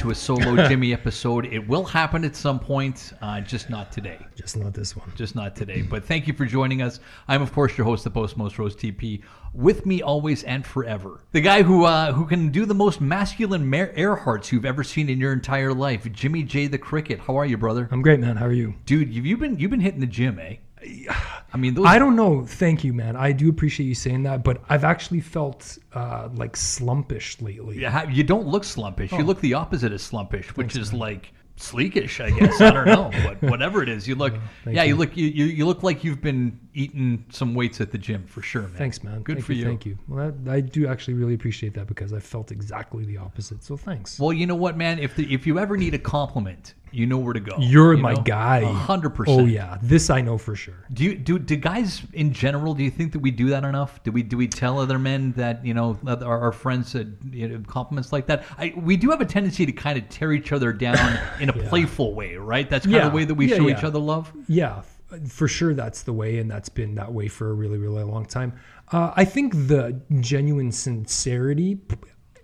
to a solo Jimmy episode. It will happen at some point, uh, just not today. Just not this one. Just not today. But thank you for joining us. I'm, of course, your host, the Post Most Rose DP. With me always and forever, the guy who uh, who can do the most masculine air hearts you've ever seen in your entire life, Jimmy J the Cricket. How are you, brother? I'm great, man. How are you? Dude, you've, you've been you've been hitting the gym, eh? I mean, those I don't know. Thank you, man. I do appreciate you saying that, but I've actually felt uh, like slumpish lately. Yeah, you don't look slumpish. Oh. You look the opposite of slumpish, which is like sleekish, I guess. I don't know, but whatever it is, you look. yeah, you you. look. You, you you look like you've been eating some weights at the gym for sure, man. Thanks, man. Good Thank for you. Thank you. Well, that, I do actually really appreciate that because I felt exactly the opposite. So thanks. Well, you know what, man? If the, if you ever need a compliment, you know where to go. You're you my know? guy. A hundred percent. Oh yeah, this I know for sure. Do you do do guys in general? Do you think that we do that enough? Do we do we tell other men that you know our, our friends that you know, compliments like that? I, we do have a tendency to kind of tear each other down in a playful way, right? That's kind of the way that we Yeah, show yeah. each other love. Yeah, for sure that's the way, and that's been that way for a really, really long time. Uh, I think the genuine sincerity,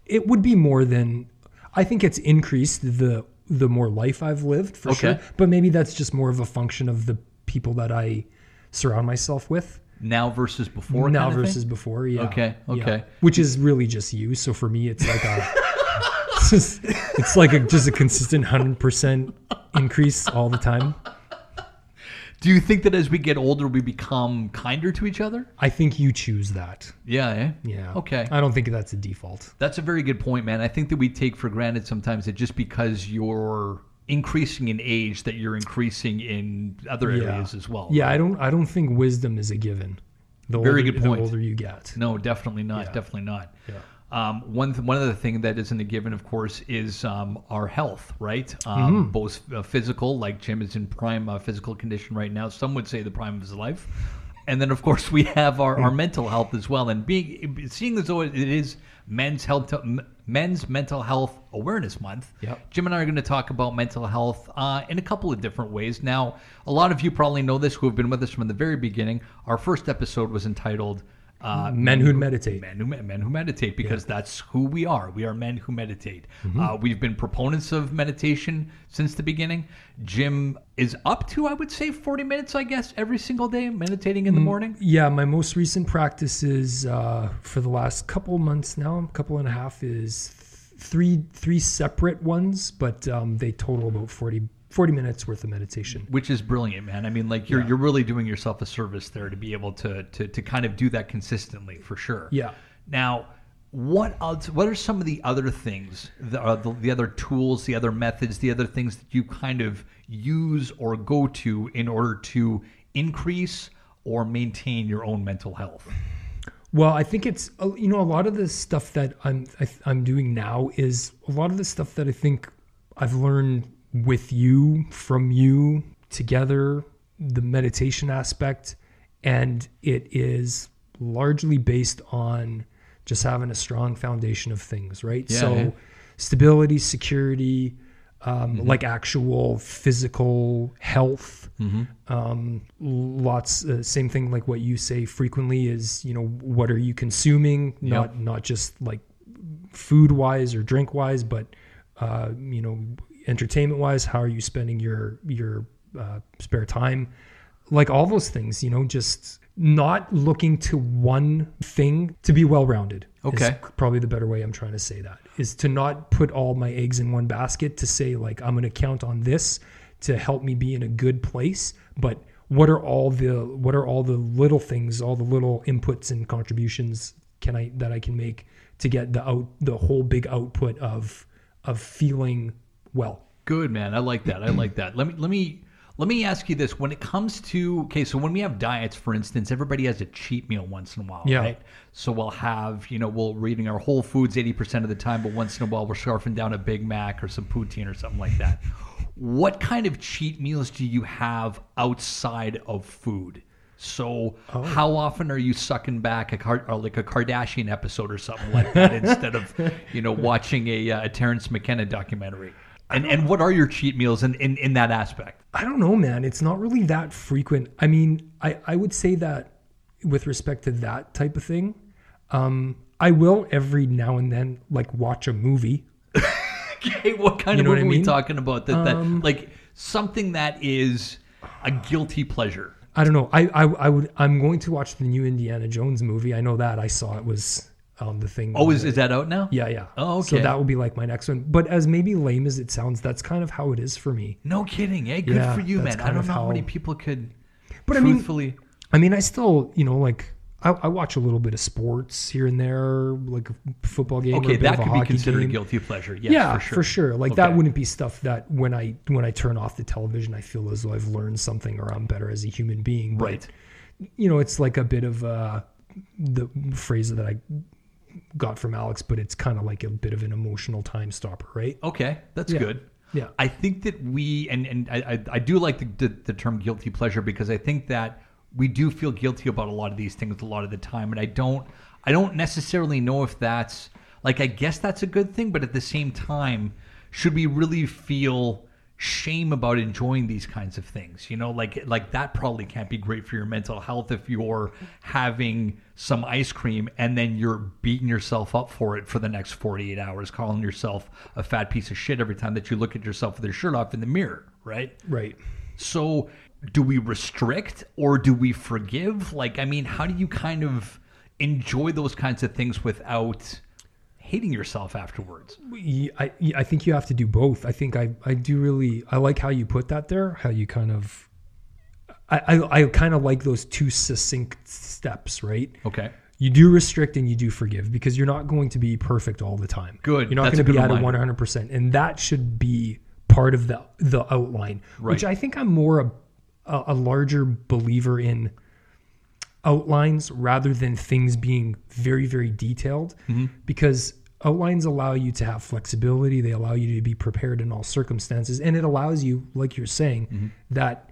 it would be more than. I think it's increased the the more life I've lived for Okay. sure. But maybe that's just more of a function of the people that I surround myself with Now versus before. now kind of thing? versus before. Yeah. Okay, Yeah. okay. Which is really just you. So for me, it's like a. it's, just, it's like a, just a consistent hundred percent increase all the time. Do you think that as we get older, we become kinder to each other? I think you choose that. Yeah. Eh? Yeah. Okay. I don't think that's a default. That's a very good point, man. I think that we take for granted sometimes that just because you're increasing in age, that you're increasing in other areas as well. Yeah, I don't. I don't think wisdom is a given. The Very older, good point. The older you get. No, definitely not. Yeah. Definitely not. Yeah. Um, one th- one other thing that isn't a given, of course, is um, our health, right? Mm-hmm. Um, Both uh, physical, like Jim is in prime uh, physical condition right now. Some would say the prime of his life, and then of course we have our, Mm. our mental health as well. And being seeing as though it is Men's Health M- Men's Mental Health Awareness Month, Yep. Jim and I are going to talk about mental health uh, in a couple of different ways. Now, a lot of you probably know this who have been with us from the very beginning. Our first episode was entitled. Uh, Men who meditate. men who men who meditate because that's who we are. We are men who meditate. Mm-hmm. Uh, we've been proponents of meditation since the beginning. Jim is up to, I would say, forty minutes, I guess, every single day meditating in Mm. the morning. Yeah, my most recent practice is uh, for the last couple months now, a couple and a half is three three separate ones, but um, they total about 40, 40 minutes worth of meditation. Which is brilliant, man. I mean, like you're you're really doing yourself a service there to be able to to to kind of do that consistently for sure. Yeah. Now, what else, what are some of the other things, the, uh, the, the other tools, the other methods, the other things that you kind of use or go to in order to increase or maintain your own mental health? Well, I think it's uh, you know a lot of the stuff that I'm I, I'm doing now is a lot of the stuff that I think I've learned with you, from you, together, the meditation aspect, and it is largely based on just having a strong foundation of things, right? Yeah, so yeah. stability, security, um, like actual physical health. Um, lots, uh, same thing like what you say frequently is, you know, what are you consuming? Not not just like food wise or drink wise, but uh, you know, entertainment wise. How are you spending your your uh, spare time? Like all those things, you know, just not looking to one thing to be well rounded. Okay. probably the better way I'm trying to say that is to not put all my eggs in one basket. To say like I'm going to count on this to help me be in a good place, but what are all the what are all the little things, all the little inputs and contributions can I that I can make to get the out the whole big output of of feeling well. Good man, I like that. I like that. Let me let me let me ask you this: When it comes to okay, so when we have diets, for instance, everybody has a cheat meal once in a while, Yeah. right? So we'll have you know we'll we're eating our Whole Foods eighty percent of the time, but once in a while we're scarfing down a Big Mac or some poutine or something like that. What kind of cheat meals do you have outside of food? So how often are you sucking back a car, or like a Kardashian episode or something like that instead of you know watching a, uh, a Terence McKenna documentary? And and what are your cheat meals in, in, in that aspect? I don't know, man. It's not really that frequent. I mean, I, I would say that with respect to that type of thing, um, I will every now and then like watch a movie. Okay, what kind You of movie I are we talking about? That, Um, that like something that is a guilty pleasure. I don't know. I, I I would I'm going to watch the new Indiana Jones movie. I know that I saw it was um the thing. Oh, is, is that out now? yeah yeah. Oh, So okay. that will be like my next one. But as maybe lame as it sounds, that's kind of how it is for me. No kidding, eh? Good Yeah, for you, man. I don't know how how- many people could But I mean- I mean, I still you know like. I, I watch a little bit of sports here and there, like a football game. or okay, that of a could be considered game. guilty pleasure. Yes, yeah, for sure. Like that wouldn't be stuff that when I when I turn off the television, I feel as though I've learned something or I'm better as a human being. But, Right. You know, it's like a bit of uh, the phrase that I got from Alex, but it's kind of like a bit of an emotional time stopper, right? Okay, that's Yeah. good. Yeah. I think that we and and I I, I do like the, the the term guilty pleasure because I think that we do feel guilty about a lot of these things a lot of the time, and I don't I don't necessarily know if that's like I guess that's a good thing, but at the same time, should we really feel shame about enjoying these kinds of things you know? Like like that probably can't be great for your mental health if you're having some ice cream and then you're beating yourself up for it for the next 48 hours calling yourself a fat piece of shit every time that you look at yourself with your shirt off in the mirror right? Right. so do we restrict or do we forgive? Like i mean how do you kind of enjoy those kinds of things without hating yourself afterwards I, I think you have to do both. I think I, I do really I like how you put that there. How you kind of I, I, I kind of like those two succinct steps, right? okay You do restrict and you do forgive because you're not going to be perfect all the time. Good. You're not That's going to be at a 100%. And that should be part of the the outline, which I think I'm more a, a larger believer in outlines rather than things being very very detailed Mm-hmm. because outlines allow you to have flexibility they allow you to be prepared in all circumstances and it allows you like you're saying Mm-hmm. that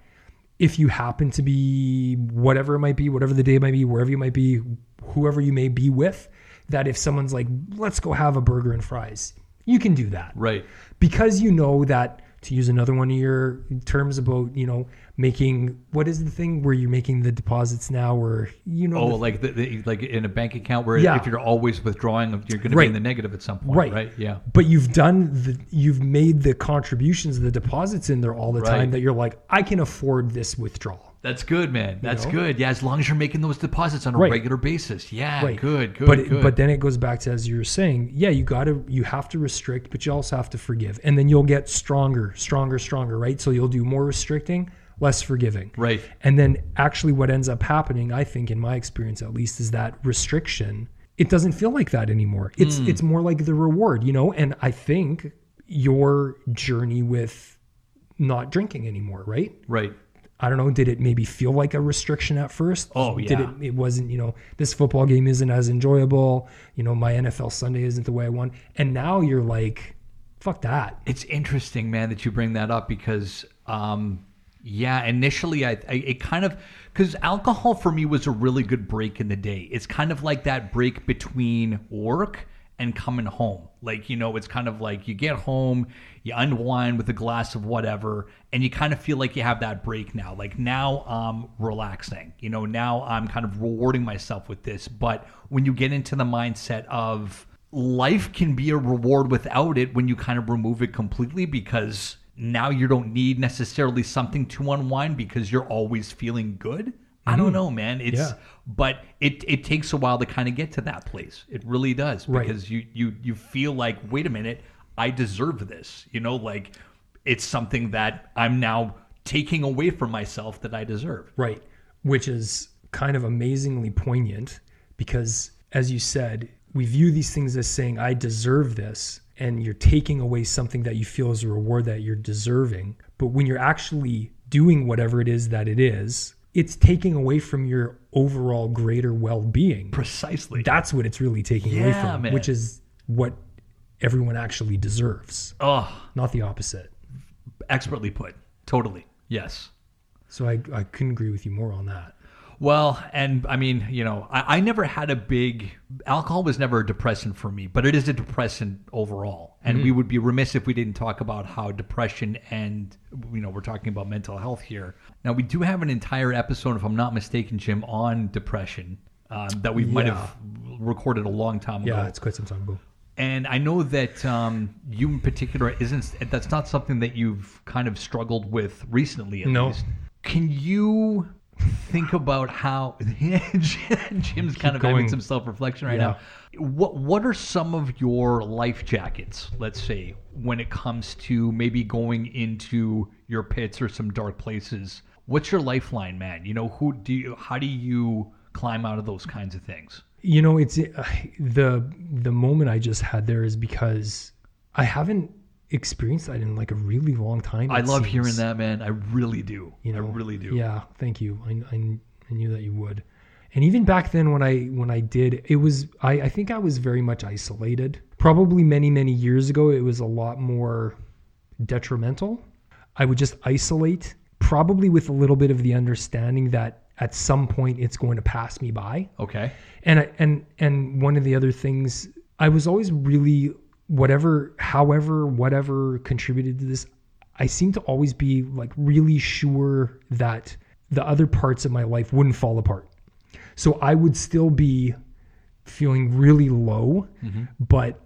if you happen to be whatever it might be whatever the day might be wherever you might be whoever you may be with that if someone's like let's go have a burger and fries you can do that right because you know that to use another one of your terms about you know making what is the thing where you're making the deposits now or you know Oh, the- like the, the, like in a bank account where Yeah. if you're always withdrawing, you're going to be in the negative at some point, right? right Yeah. but you've done the you've made the contributions the deposits in there all the Right. time that you're like i can afford this withdrawal That's good, man. That's know? good. Yeah, as long as you're making those deposits on a Right. regular basis. Yeah, right good, good, but good. but then it goes back to as you were saying yeah you gotta you have to restrict but you also have to forgive and then you'll get stronger stronger stronger right so you'll do more restricting less forgiving right. And then actually what ends up happening, I think in my experience at least, is that restriction, it doesn't feel like that anymore. It's Hmm. it's more like the reward, you know? And I think your journey with not drinking anymore, right? Right. I don't know, did it maybe feel like a restriction at first? Oh, Did yeah. it it wasn't, you know, this football game isn't as enjoyable, you know, my NFL Sunday isn't the way I want. And now you're like, fuck that. It's interesting, man, that you bring that up because, um, yeah, initially I, I it kind of because alcohol for me was a really good break in the day. It's kind of like that break between work and coming home. Like you know, it's kind of like you get home, you unwind with a glass of whatever, and you kind of feel like you have that break now. Like now I'm relaxing. You know, now I'm kind of rewarding myself with this. But when you get into the mindset of life can be a reward without it when you kind of remove it completely because now you don't need necessarily something to unwind because you're always feeling good. I don't mm. know, man. It's Yeah. but it it takes a while to kind of get to that place. It really does Right. because you you you feel like wait a minute, I deserve this. You know, like it's something that I'm now taking away from myself that I deserve. Right. Which is kind of amazingly poignant because, as you said, we view these things as saying, I deserve this. And you're taking away something that you feel is a reward that you're deserving. But when you're actually doing whatever it is that it is, it's taking away from your overall greater well being. Precisely. That's what it's really taking away from, man. which is what everyone actually deserves, oh, not the opposite. expertly put. Totally. Yes. So I, I couldn't agree with you more on that. Well, and I mean, you know, I, I never had a big alcohol was never a depressant for me, but it is a depressant overall. And we would be remiss if we didn't talk about how depression and you know, we're talking about mental health here. Now we do have an entire episode, if I'm not mistaken, Jim, on depression. um, that we might have recorded a long time ago. Yeah, it's quite some time ago. And I know that um, you in particular isn't that's not something that you've kind of struggled with recently at No. least. Can you think about how Jim's kind of having going. some self-reflection right Yeah. now. What what are some of your life jackets, let's say, when it comes to maybe going into your pits or some dark places? What's your lifeline, man? You know, who do you how do you climb out of those kinds of things? You know, it's uh, the the moment I just had there is because I haven't experienced that in like a really long time. I love seems. hearing that, man. I really do. You know, I really do. Yeah, thank you. I, I, I knew that you would. And even back then, when I when I did, it was I, I think I was very much isolated. Probably many many years ago, it was a lot more detrimental. I would just isolate, probably with a little bit of the understanding that at some point it's going to pass me by. Okay. And I, and and one of the other things, I was always really whatever, however, whatever contributed to this. I seem to always be like really sure that the other parts of my life wouldn't fall apart. So I would still be feeling really low, mm-hmm. but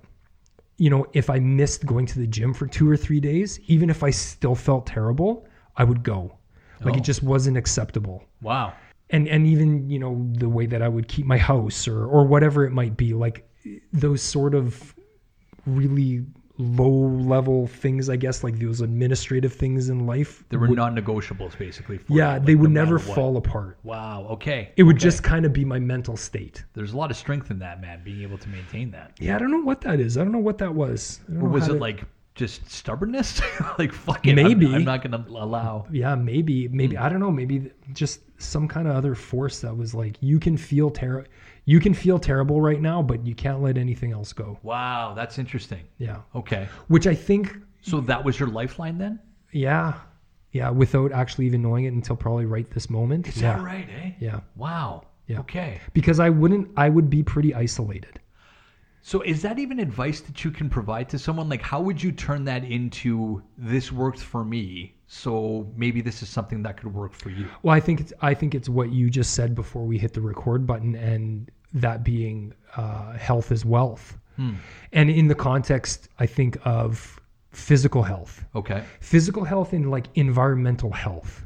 you know, if I missed going to the gym for two or three days, even if I still felt terrible, I would go. Like Oh. it just wasn't acceptable Wow. and and even you know the way that I would keep my house or or whatever it might be like those sort of really low level things I guess like those administrative things in life There were would- non-negotiables basically. For yeah you, like, they would no never fall apart Wow. Okay. it would Okay. just kind of be my mental state There's a lot of strength in that, man. Being able to maintain that. yeah I don't know what that is I don't know what that was Or was it to- like just stubbornness? like fuck it. I'm- Maybe. I'm, not gonna allow. yeah maybe maybe Hmm. I don't know maybe just some kind of other force that was like you can feel ter- you can feel terrible right now but you can't let anything else go Wow, that's interesting. yeah Okay. which I think So that was your lifeline then? Yeah. Yeah. Without actually even knowing it until probably right this moment. Is yeah. that right? Eh? Yeah. Wow. Yeah. Okay. Because I wouldn't, I would be pretty isolated. So is that even advice that you can provide to someone? Like, how would you turn that into this worked for me, so maybe this is something that could work for you? Well, I think it's, I think it's what you just said before we hit the record button and that being uh, health is wealth. And in the context, I think of physical health, Okay. physical health and like environmental health.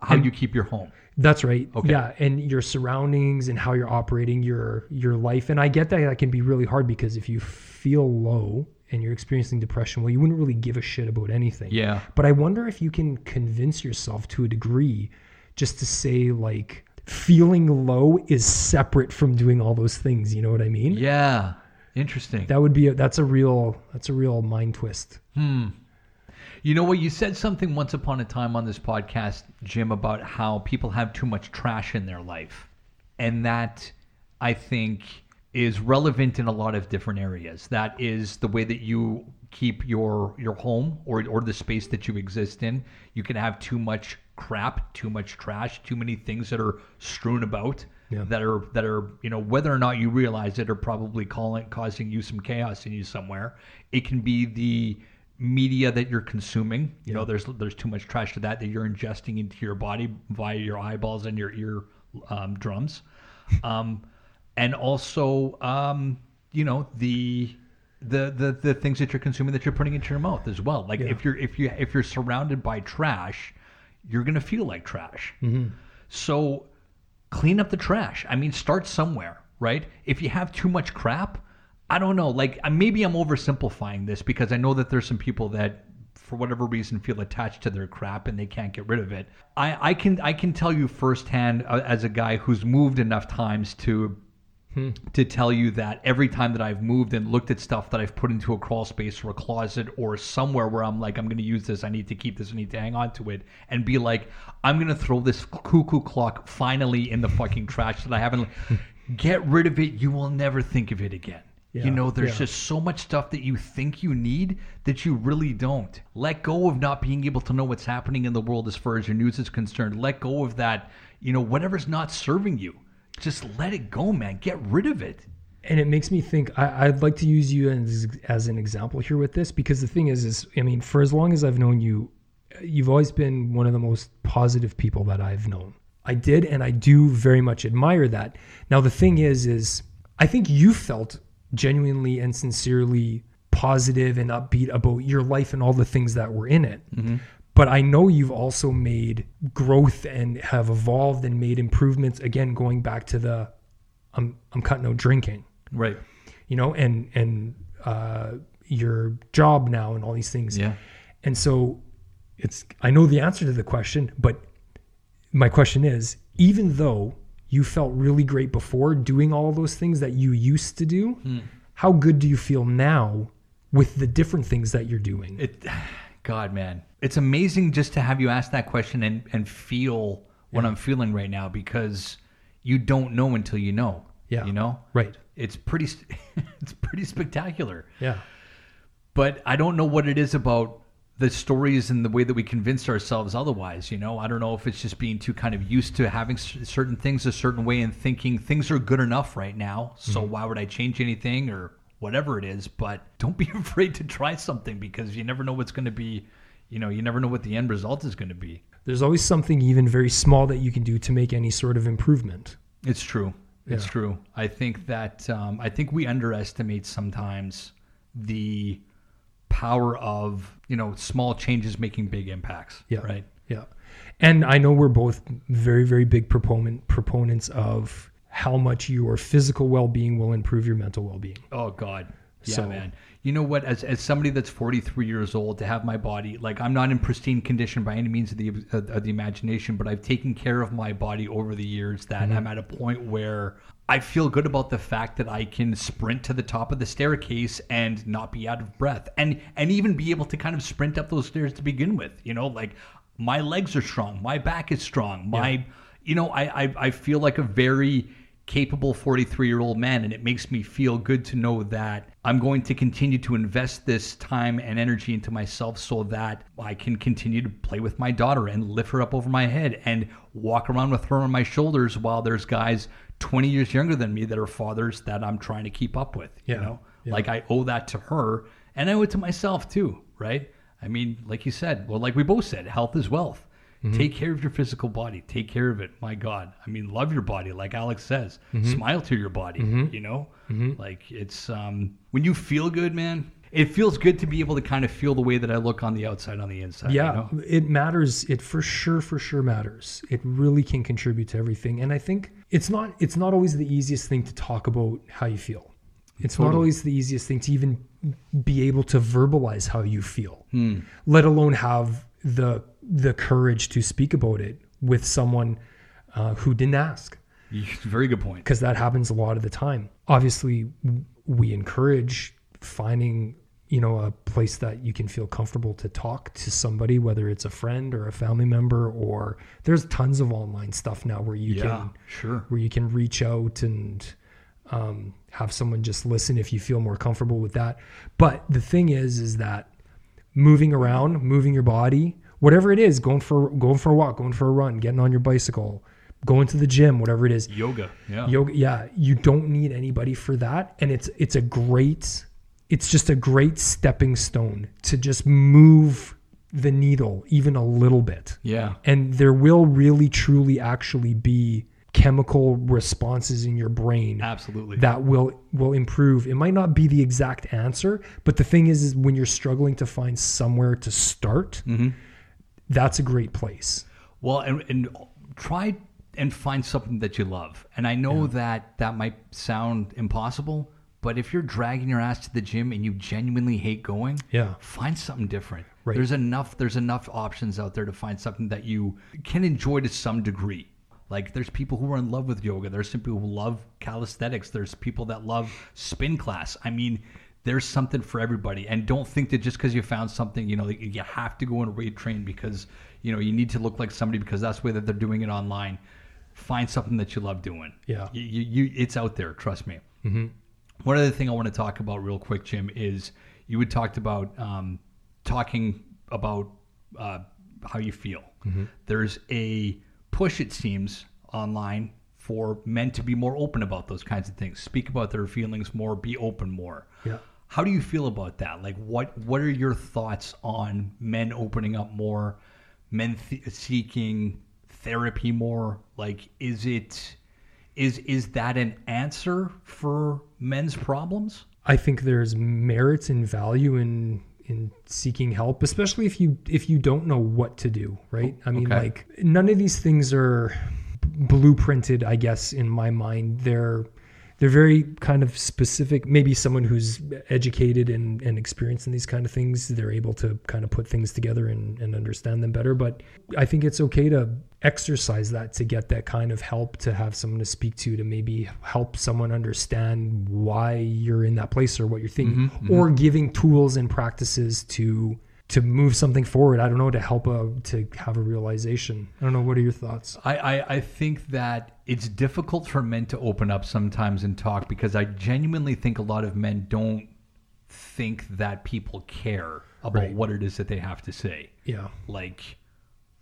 How you keep your home? That's right. Okay. Yeah, and your surroundings and how you're operating your your life. And I get that that can be really hard because if you feel low and you're experiencing depression, well, you wouldn't really give a shit about anything. Yeah. But I wonder if you can convince yourself to a degree just to say like feeling low is separate from doing all those things, you know what I mean? Yeah. Interesting. That would be a, that's a real that's a real mind twist. Hmm. You know what? You said something once upon a time on this podcast, Jim, about how people have too much trash in their life. And that, I think, is relevant in a lot of different areas. That is the way that you keep your your home or, or the space that you exist in. You can have too much crap, too much trash, too many things that are strewn about Yeah. that are that are you know whether or not you realize it are probably calling causing you some chaos in you somewhere. It can be the media that you're consuming. You know, there's there's too much trash to that that you're ingesting into your body via your eyeballs and your ear um, drums, um, and also um, you know the. The, the the things that you're consuming that you're putting into your mouth as well. Like if you're if you if you're surrounded by trash, you're gonna feel like trash. So clean up the trash. I mean, start somewhere, right? If you have too much crap, I don't know. Like maybe I'm oversimplifying this because I know that there's some people that for whatever reason feel attached to their crap and they can't get rid of it. I, I can I can tell you firsthand uh, as a guy who's moved enough times to Hmm. to tell you that every time that I've moved and looked at stuff that I've put into a crawl space or a closet or somewhere where I'm like, I'm going to use this, I need to keep this, I need to hang on to it, and be like, I'm going to throw this cuckoo clock finally in the fucking trash that I haven't. Get rid of it. You will never think of it again. Yeah, you know, there's yeah. just so much stuff that you think you need that you really don't. Let go of not being able to know what's happening in the world as far as your news is concerned. Let go of that, you know, whatever's not serving you. Just let it go, man. Get rid of it. and it makes me think I, i'd like to use you as, as an example here with this because the thing is is i mean for as long as i've known you you've always been one of the most positive people that i've known I did, and I do very much admire that. Now, the thing is, is I think you felt genuinely and sincerely positive and upbeat about your life and all the things that were in it. Mm-hmm. But I know you've also made growth and have evolved and made improvements. Again, going back to the, I'm I'm cutting out drinking Right. you know, and and uh, your job now and all these things. Yeah. And so it's I know the answer to the question, but my question is, even though you felt really great before doing all those things that you used to do, how good do you feel now with the different things that you're doing? It, God, man, it's amazing just to have you ask that question and and feel what I'm feeling right now because you don't know until you know. Yeah. You know. right. It's pretty. It's pretty spectacular. Yeah. But I don't know what it is about the stories and the way that we convince ourselves otherwise. You know, I don't know if it's just being too kind of used to having s- certain things a certain way and thinking things are good enough right now. So mm-hmm. why would I change anything or whatever it is? But don't be afraid to try something because you never know what's going to be. You know, you never know what the end result is going to be. There's always something even very small that you can do to make any sort of improvement. It's true. It's true. I think that um, I think we underestimate sometimes the power of you know small changes making big impacts. Yeah. Right. Yeah. And I know we're both very, very big proponent proponents of how much your physical well being will improve your mental well being. Oh God. Yeah, So- man. You know what? As, as somebody that's 43 years old, to have my body like I'm not in pristine condition by any means of the of, of the imagination, but I've taken care of my body over the years. That mm-hmm. I'm at a point where I feel good about the fact that I can sprint to the top of the staircase and not be out of breath, and and even be able to kind of sprint up those stairs to begin with. You know, like my legs are strong, my back is strong, my you know I I, I feel like a very capable 43 year old man and it makes me feel good to know that i'm going to continue to invest this time and energy into myself so that i can continue to play with my daughter and lift her up over my head and walk around with her on my shoulders while there's guys 20 years younger than me that are fathers that i'm trying to keep up with you Yeah. know Yeah. like i owe that to her and i owe it to myself too right i mean like you said well like we both said health is wealth Mm-hmm. Take care of your physical body. Take care of it. My God. I mean, love your body, like Alex says. Mm-hmm. Smile to your body. You know, like it's um, when you feel good, man. It feels good to be able to kind of feel the way that I look on the outside, on the inside. Yeah, You know? it matters. It for sure, for sure matters. It really can contribute to everything. And I think it's not it's not always the easiest thing to talk about how you feel. It's not always the easiest thing to even be able to verbalize how you feel, Hmm. let alone have the the courage to speak about it with someone uh, who didn't ask Very good point. because that happens a lot of the time. Obviously, we encourage finding you know a place that you can feel comfortable to talk to somebody, whether it's a friend or a family member, or there's tons of online stuff now where you Yeah, can sure. where you can reach out and um, have someone just listen if you feel more comfortable with that. But the thing is, is that moving around, moving your body, whatever it is, going for going for a walk, going for a run, getting on your bicycle, going to the gym, whatever it is, Yoga. Yeah. yoga yeah you don't need anybody for that and it's it's a great it's just a great stepping stone to just move the needle even a little bit Yeah. and there will really truly actually be chemical responses in your brain Absolutely. that will will improve it might not be the exact answer but the thing is is when you're struggling to find somewhere to start Mm-hmm. That's a great place Well, and, and try and find something that you love. And I know that that might sound impossible, but if you're dragging your ass to the gym and you genuinely hate going, Yeah. find something different. Right. There's enough. There's enough options out there to find something that you can enjoy to some degree. Like there's people who are in love with yoga. There's some people who love calisthenics. There's people that love spin class. I mean, there's something for everybody. And don't think that just because you found something, you know, you have to go and weight train because you know you need to look like somebody because that's the way that they're doing it online. Find something that you love doing. Yeah. you, you, you it's out there. Trust me. One other thing I want to talk about real quick, Jim, is you had talked about um, talking about uh, how you feel. There's a push, it seems, online for men to be more open about those kinds of things, speak about their feelings more, be open more. Yeah. How do you feel about that? Like, what what are your thoughts on men opening up more, men th- seeking therapy more? Like, is it is is that an answer for men's problems? I think there's merits and value in in seeking help, especially if you if you don't know what to do, right? I mean, Okay. like none of these things are blueprinted, I guess, in my mind. They're they're very kind of specific. Maybe someone who's educated and, and experienced in these kind of things, they're able to kind of put things together and, and understand them better. But I think it's okay to exercise that to get that kind of help, to have someone to speak to, to maybe help someone understand why you're in that place or what you're thinking, mm-hmm, mm-hmm. or giving tools and practices to to move something forward. I don't know to help a to have a realization. I don't know. What are your thoughts? I, I, I think that it's difficult for men to open up sometimes and talk because I genuinely think a lot of men don't think that people care about Right. what it is that they have to say. Yeah. Like,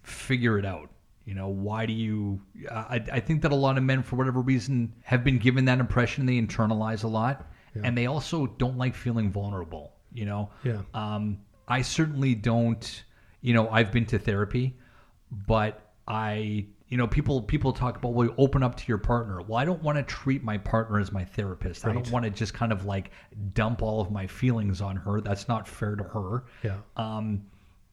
figure it out. You know, why do you? I, I think that a lot of men, for whatever reason, have been given that impression. They internalize a lot, and they also don't like feeling vulnerable. You know, Yeah. um, I certainly don't. You know, I've been to therapy, but I, you know, people people talk about well, you open up to your partner. Well, I don't want to treat my partner as my therapist. I don't want to just kind of like dump all of my feelings on her. That's not fair to her. Yeah. Um,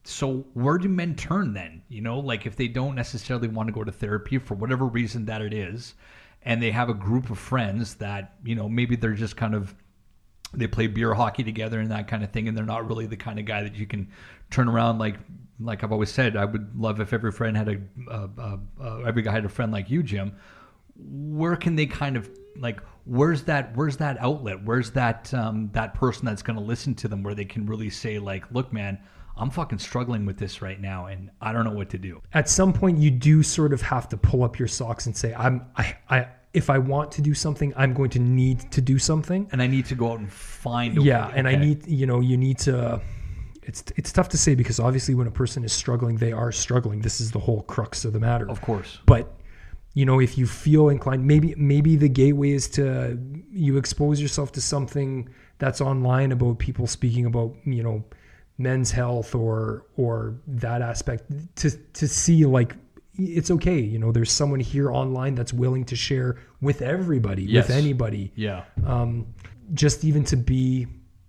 so where do men turn then? You know, like if they don't necessarily want to go to therapy for whatever reason that it is, and they have a group of friends that you know maybe they're just kind of they play beer hockey together and that kind of thing, and they're not really the kind of guy that you can turn around like like I've always said. I would love if every friend had a uh, uh, every guy had a friend like you, Jim. Where can they kind of like where's that where's that outlet where's that um, that person that's going to listen to them where they can really say like look man i'm fucking struggling with this right now and i don't know what to do at some point you do sort of have to pull up your socks and say i'm i i if i want to do something i'm going to need to do something. And i need to go out and find a yeah way. and i need you know you need to it's it's tough to say because obviously when a person is struggling they are struggling. This is the whole crux of the matter. Of course. But you know if you feel inclined maybe maybe the gateway is to you expose yourself to something that's online about people speaking about you know men's health or or that aspect to to see like it's okay you know there's someone here online that's willing to share with everybody Yes. with anybody yeah um, just even to be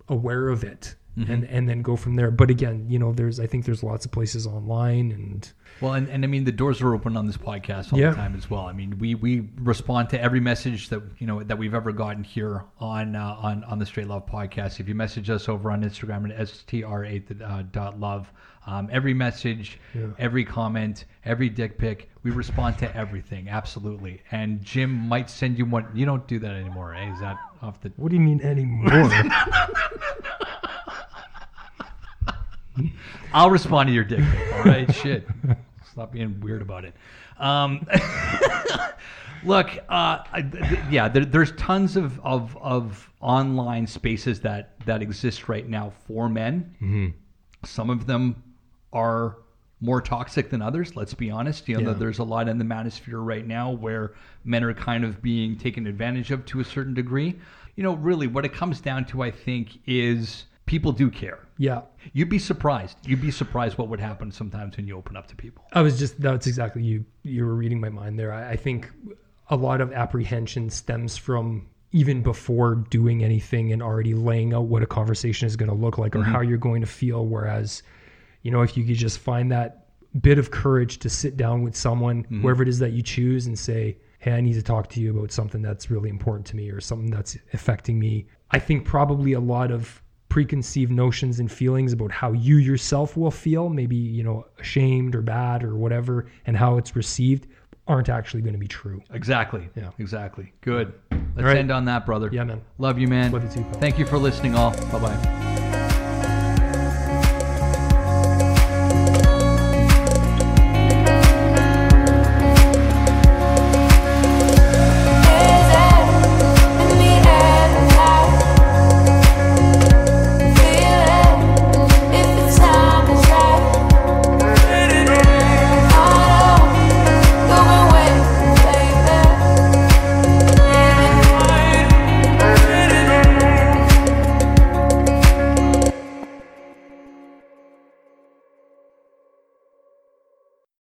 aware of it Mm-hmm. and and then go from there but again you know there's i think there's lots of places online and Well, and, and I mean the doors are open on this podcast all Yeah. the time as well. I mean we we respond to every message that you know that we've ever gotten here on uh, on on the Straight Love podcast. If you message us over on Instagram at str8 uh, dot love, um, every message, Yeah. every comment, every dick pic, we respond to everything absolutely. And Jim might send you one. You don't do that anymore, eh? Is that off the? what do you mean anymore I'll respond to your dick pic. All right, shit. Stop being weird about it. Um, look, uh, I, th- yeah, there, there's tons of, of of online spaces that that exist right now for men. Some of them are more toxic than others. Let's be honest. You know, Yeah. there's a lot in the manosphere right now where men are kind of being taken advantage of to a certain degree. You know, really, what it comes down to, I think, is people do care. yeah You'd be surprised. You'd be surprised what would happen sometimes when you open up to people. I was just that's exactly you you were reading my mind there. I, I think a lot of apprehension stems from even before doing anything and already laying out what a conversation is going to look like or mm-hmm. how you're going to feel. Whereas, you know, if you could just find that bit of courage to sit down with someone, mm-hmm. whoever it is that you choose, and say, Hey, I need to talk to you about something that's really important to me or something that's affecting me. I think probably a lot of preconceived notions and feelings about how you yourself will feel, maybe, you know, ashamed or bad or whatever, and how it's received aren't actually going to be true. Exactly. Yeah. Exactly. Good. Let's right. end on that, brother. Yeah, man. Love you, man. Love you too. Thank you for listening, all. Bye bye.